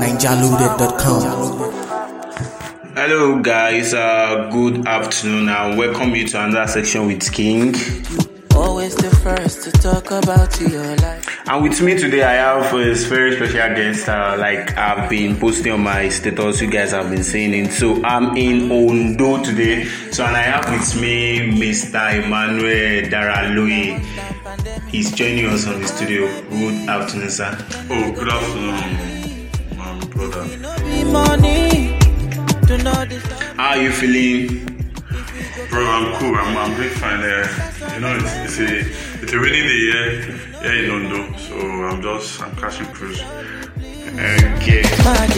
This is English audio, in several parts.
ninjaloaded.com. Hello, guys. Uh, good afternoon, and welcome you to another section with King. Always the first to talk about your life. And with me today, I have a very special guest. Uh, like I've been posting on my status, you guys have been seeing it. So I'm in Ondo today. So and I have with me Mr. Emmanuel Daraloye. He's joining us on the studio. Good afternoon, sir. Oh, good afternoon, my brother. Be money. Do not disturb. How are you feeling? Bro, I'm cool. I'm, I'm doing fine. Uh, you know, it's, it's a it's a rainy day here, here in Ondo, so I'm just I'm catching cruise. Okay. Mad.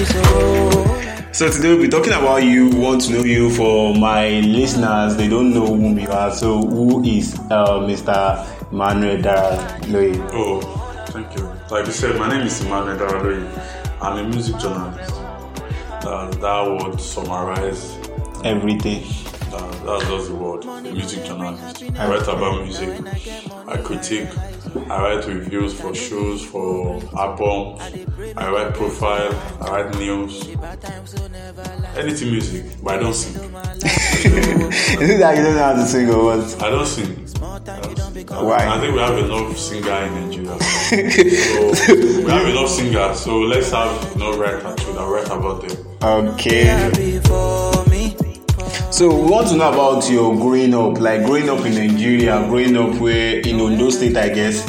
So today we'll be talking about you. Want to know you for my listeners? They don't know who you are. So who is uh, Mr. Emmanuel Daraloye? Oh, thank you. Like you said, my name is Emmanuel Daraloye. I'm a music journalist. Uh, that word summarize. Everything. Uh, that's just the word. Music journalist. I write about music. I critique. I write reviews for shows, for albums. I write profile. I write news. Anything music, but I don't sing. is it that you don't know how to sing or what? I don't sing. Why? I think we have enough singer in Nigeria. so we have enough singers. So let's have no writer to that write about them. Okay. So we want to know about your growing up, like growing up in Nigeria, growing up where in Ondo State, I guess.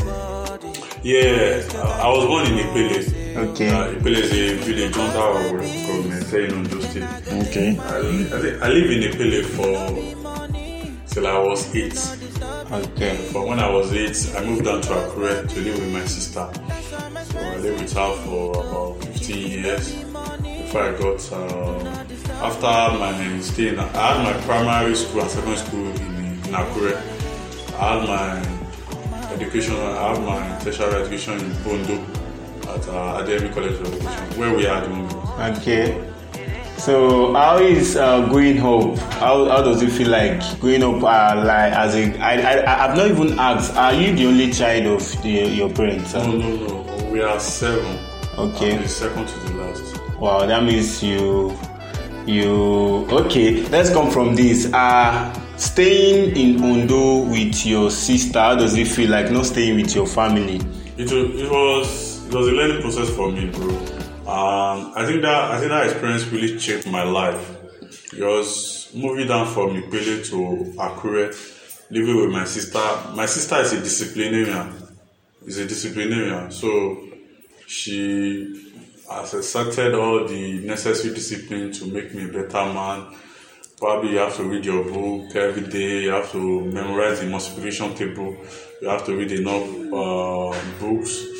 Yeah, I was born in Ipele. Okay. Uh, Ipele is a village under our government here in Ondo State. Okay. I, I, I live in Ipele for till I was eight. Okay. But when I was eight, I moved down to Akure to live with my sister. So I lived with her for about 15 years before I got. Uh, after my stay, in, I had my primary school and secondary school in, in Akure. I had my education, I had my tertiary education in Ondo at uh, Adeyemi College of Education, where we are at the moment. Okay. So how is uh, growing up? How, how does it feel like growing up? Uh, like as a, I, I, I've not even asked. Are you the only child of the, your parents? No, no, no. We are seven. Okay. I'm the second to the last. Wow, that means you, you. Okay, let's come from this. Uh staying in Ondo with your sister. How does it feel like not staying with your family? It was, it was it was a learning process for me, bro. Um, I think that I think that experience really shaped my life. Because moving down from Ipele to Akure, living with my sister. My sister is a disciplinarian. Is a disciplinarian, so she has accepted all the necessary discipline to make me a better man. Probably you have to read your book every day. You have to memorize the multiplication table. You have to read enough uh, books.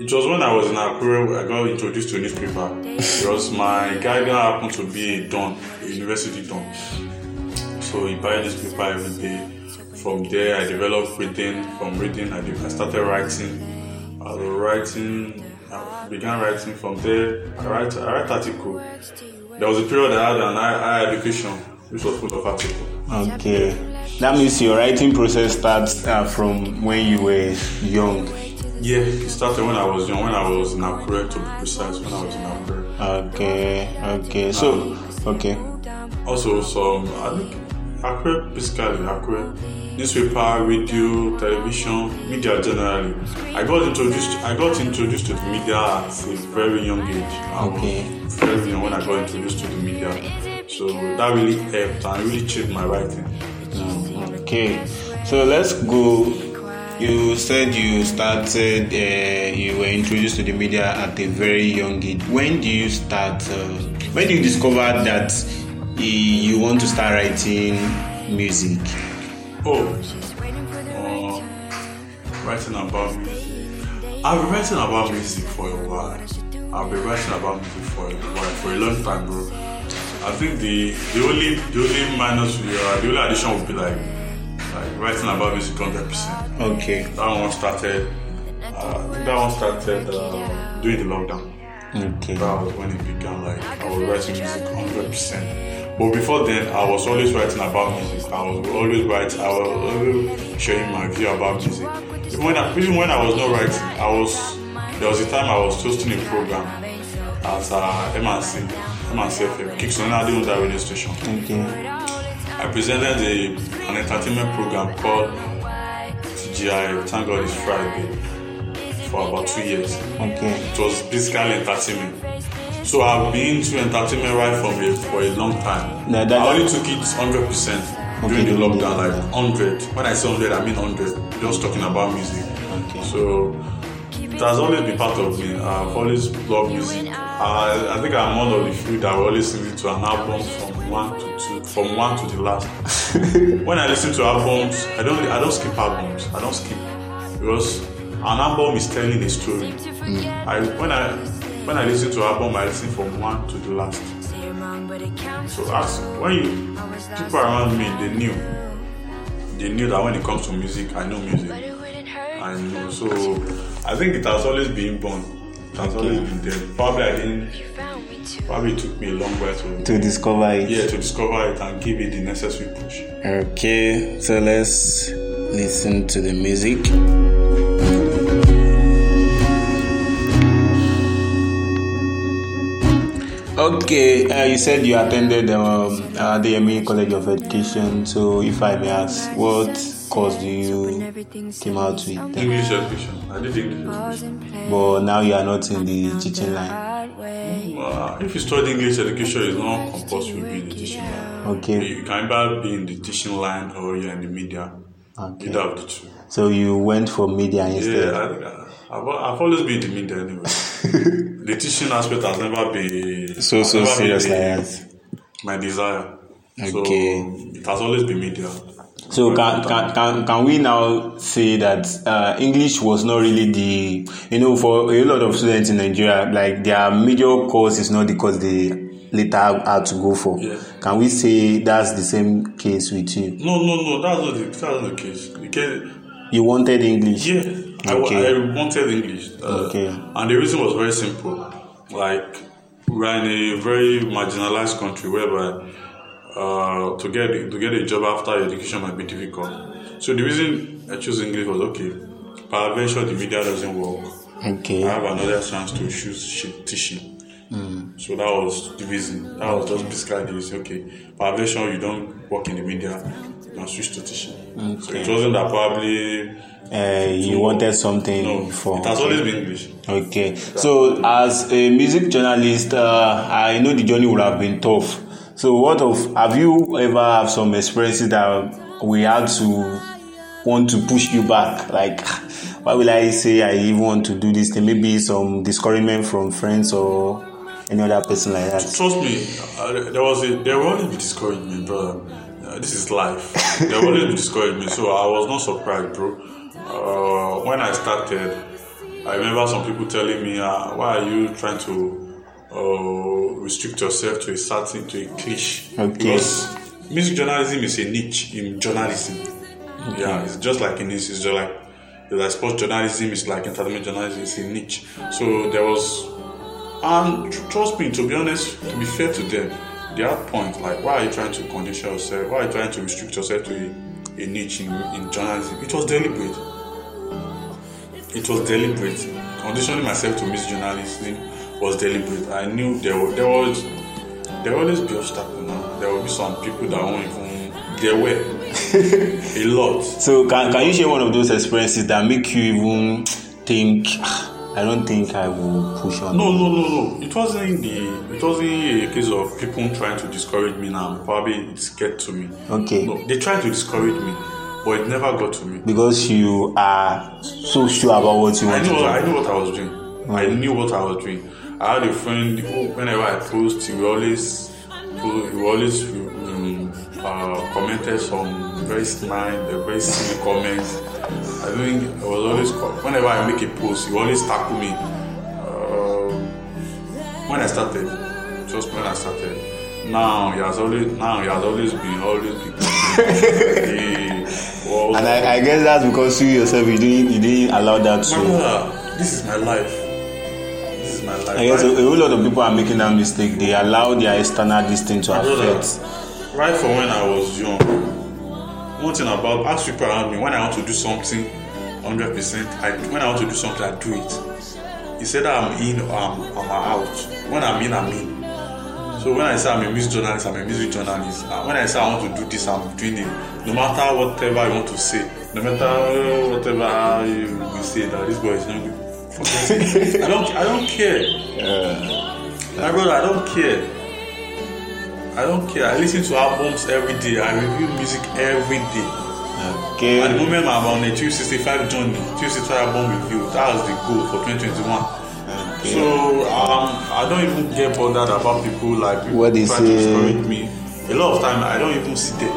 It was when I was in Akure I got introduced to a newspaper because my guy happened to be a don, a university don. So he buy newspaper every day. From there, I developed reading. From reading, I, de- I started writing. I was writing. I began writing. From there, I write. I write article. There was a period I had an high, high education, which was full of article. Okay, that means your writing process starts uh, from when you were young. Yeah, it started when I was young. When I was in Akure, to be precise, when I was in Akure. Okay, okay. So, okay. Also, some I think Akure, basically Akure, newspaper, radio, television, media generally. I got introduced. I got introduced to the media at a very young age. I was Okay. very young when I got introduced to the media. So that really helped and really changed my writing. Mm, okay, so let's go. You said you started, uh, you were introduced to the media at a very young age. When do you start? Uh, when do you discover that uh, you want to start writing music? Oh, uh, writing about music. I've been writing about music for a while. I've been writing about music for a while, for a long time, bro. I think the the only the only minus the only addition would be like like writing about music hundred percent. Okay, That one started. Uh, that one started uh, during the lockdown. okay, That was when it began. Like I was writing music hundred percent. But before then, I was always writing about music. I was always writing. I was always sharing my view about music. Even when I, even when I was not writing, I was there was a time I was hosting a program at uh, M&C, M&C FM, Kingston Adéhùndá radio station. Okay. I presented a, an entertainment program called TGI, Thank God It's Friday, for about two years. Okay. It was basically entertainment. So I've been into entertainment right from a, for a long time. I only took it 100% during the the lockdown, like lockdown. 100. When I say 100, I mean 100. Just talking about music. Okay. So it has always been part of me. I've always loved music. I, I think I'm one of the few that will always listen to an album from one to two, from one to the last. when I listen to albums, I don't I don't skip albums. I don't skip because an album is telling a story. I when I when I listen to album, I listen from one to the last. So as when you people around me, they knew they knew that when it comes to music, I know music. I know. So I think it has always been born. It has always been there. Probably I didn't. Probably it took me a long way to To discover it. yeah to discover it and give it the necessary push. Okay, so let's listen to the music. Okay, uh, you said you attended um, uh, the ME College of Education. So, if I may ask, what course do you came out with? then? English education. I did English education. But now you are not in the teaching line. Uh, if you study English education, it's not compulsory to be in the teaching line. Okay, You can either be in the teaching line or you're in the media. okay. Either of the two. So you went for media instead. Yeah, I think I, I've, I've always been in the media anyway. the teaching aspect has never been So has so never serious like that. my desire. Okay. So it has always been media. So can, can can can we now say that uh, English was not really the you know for a lot of students in Nigeria like their major course is not the course they later had to go for. Yeah. Can we say that's the same case with you? No, no, no. That's not the, that's not the case. The case You wanted English. yeah, I. I wanted English. Uh, Okay. And the reason was very simple. Like we're in a very marginalized country whereby uh, to get to get a job after education might be difficult. So the reason I chose English was okay. Peradventure the media doesn't work. Okay. I have another chance to choose teaching. So that was the reason. That was just basically reason. Okay, peradventure you don't work in the media, you can switch to teaching. So it wasn't that probably Uh, you wanted something no. before. It has always been English. Okay. So as a music journalist, uh, I know the journey would have been tough. So what of have you ever have some experiences that we had to want to push you back? Like why will I say I even want to do this thing? Maybe some discouragement from friends or any other person like that. Trust me, uh, there was a there will always be discouragement, brother. Uh, this is life. there will always be discouragement. So I was not surprised, bro. Uh, when I started, I remember some people telling me, uh, "Why are you trying to uh, restrict yourself to a certain to a cliche?" Okay. Because music journalism is a niche in journalism. Yeah, it's just like in this. It's just like like sports journalism. is like entertainment journalism. It's a niche. So there was and trust me, to be honest, to be fair to them, they had point. Like, why are you trying to condition yourself? Why are you trying to restrict yourself to a, a niche in, in journalism? It was deliberate. It was deliberate. Conditioning myself to music journalism was deliberate. I knew there was there was there will always be obstacle now. There will be some people that won't even there were a lot. So can, can you share one of those experiences that make you even think "Ah, I don't think I will push on? No, no, no, no. It wasn't the. It wasn't a case of people trying to discourage me. Now, probably it's get to me. Okay. No, they tried to discourage me, but it never got to me. Because you are so sure about what you I want to do. I knew what I was doing. I knew what I was doing. I had a friend who, whenever I post, he always, he always um, uh, commented some very snide, very silly comments. I think it was always whenever I make a post, he always tackle me. Uh, when I started, just when I started. Now he has always, now he has always been, always been. he was, And I, I guess that's because you yourself you didn't you didn't allow that my to. brother, this is my life. Is my life. I guess a, right, a whole lot of people are making that mistake. They allow their external thing to affect. right from when I was young, one thing about ask people around me when I want to do something, hundred percent. I when I want to do something, I do it. it's either I'm in or I'm, I'm out. When I'm in, I'm in. So when I say I'm a music journalist, I'm a music journalist. And when I say I want to do this, I'm doing it. No matter whatever you want to say, no matter whatever you say that this boy is not good. It. I don't. I don't care. Yeah. My brother, I don't care. I don't care. I listen to albums every day. I review music every day. Okay. At the Okay. moment, I'm on a 265 journey, 265 album review. That was the goal for 2021. okay. So um, I don't even get bothered about people like people What they try to discourage me. A lot of time I don't even sit there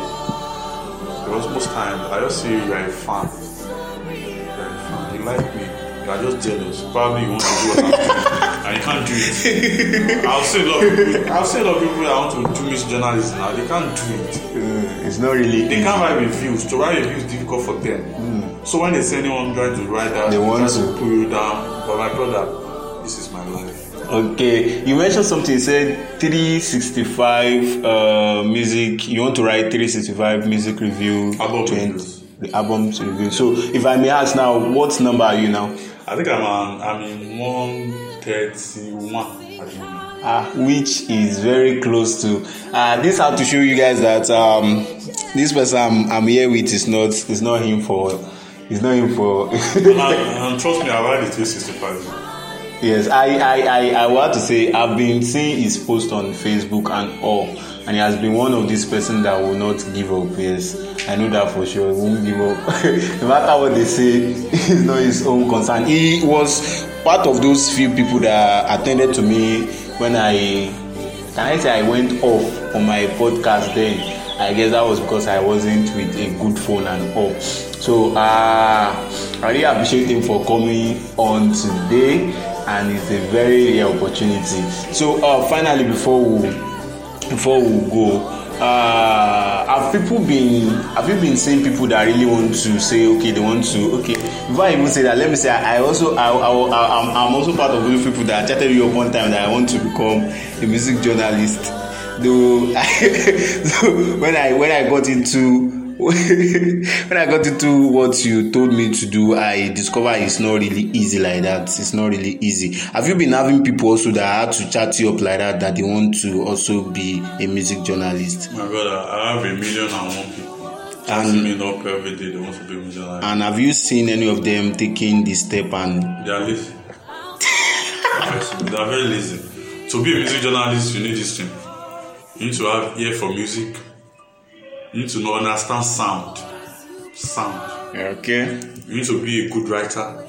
because most times I just say you're a fan. You're a fan. You like me. You are just jealous. Probably you want to do what I'm and you can't do it. I've seen a lot of people. I'll say a lot of people that want to do journalism now. They can't do it. Uh, it's not really. They easy. can't write reviews. To write reviews is difficult for them. So when they see anyone trying to write that, They want try to. pull you down. But my brother, this is my life. Okay, you mentioned something. You said 365 uh, music. You want to write 365 music review. Album 20 reviews. The albums review. So, if I may ask now, what number are you now? I think I'm on, I'm in 131 at the moment. Ah, which is very close to. Uh, this how to show you guys that um, this person I'm, I'm here with is not is not him for. It's not him for. and, and trust me, I write the 365. Yes, I, I, I, I want to say I've been seeing his post on Facebook and all, and he has been one of these person that will not give up. Yes, I know that for sure. He won't give up. no matter what they say, it's not his own concern. He was part of those few people that attended to me when I can I say I went off on my podcast then. I guess that was because I wasn't with a good phone and all. So uh, I really appreciate him for coming on today, and it's a very rare opportunity. So uh, finally, before we before we go, uh, have people been have you been seeing people that really want to say okay they want to okay before I even say that let me say I, I also I, I, I'm, I'm also part of those people that chatted you up one time that I want to become a music journalist though so when I when I got into when I got into what you told me to do, I discovered it's not really easy like that. It's not really easy. Have you been having people also that had to chat you up like that that they want to also be a music journalist? My brother, I have a million and one people chatting me up every day. They want to be a millionaire. And have you seen any of them taking the step and They are lazy. they are very lazy. To be a music journalist, you need this thing. You need to have ear for music. You need to know understand sound. Sound. okay? You need to be a good writer.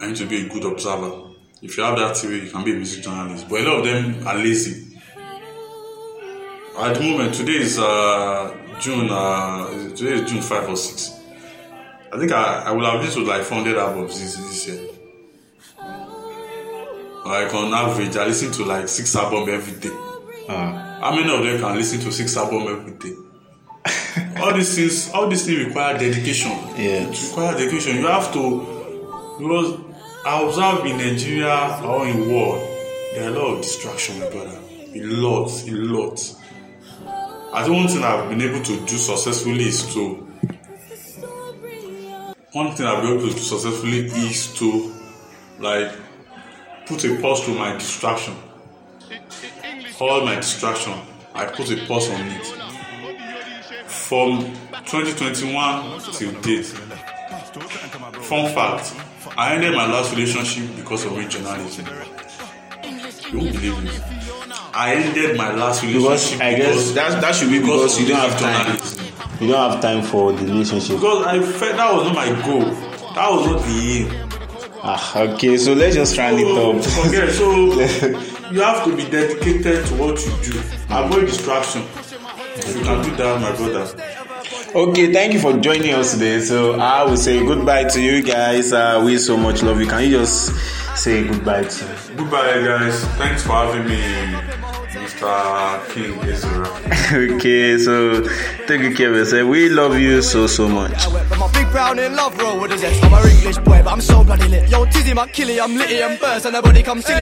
You need to be a good observer. If you have that theory, you can be a music journalist. But a lot of them are lazy. At the moment, today is uh, June. Uh, today is June five or six. I think I, I will have listened to like 400 albums this, this year. Like on average, I listen to like six albums every day. Uh, How many of them can listen to six albums every day? all these things, all these things require dedication. Yeah. It require dedication. You have to because I observe in Nigeria or in world, there are a lot of distraction, my brother. A lot, a lot. I think one thing I've been able to do successfully is to one thing I've been able to do successfully is to like put a pause to my distraction. All my distraction, I put a pause on it. From 2021 till date. Fun fact, I ended my last relationship because of my journalism. You won't believe me. I ended my last because relationship I guess that that should be because you don't have time. journalism. You don't have time for the relationship. Because I felt that was not my goal. That was not the aim. Ah, okay, so let's just round it So, up. forget. So you have to be dedicated to what you do. Avoid distraction. If you can do that, my brother. Okay, thank you for joining us today. So I will say goodbye to you guys. Uh, we so much love you. Can you just say goodbye to? Goodbye, guys. Thanks for having me, Mr. King Ezra. okay, so take good care of yourself. We love you so so much. I went with big brown in love roll with a zest. I'm a English boy, but I'm so bloody lit. Yo, Tizzy, my killie, I'm litty and burst, and nobody come silly.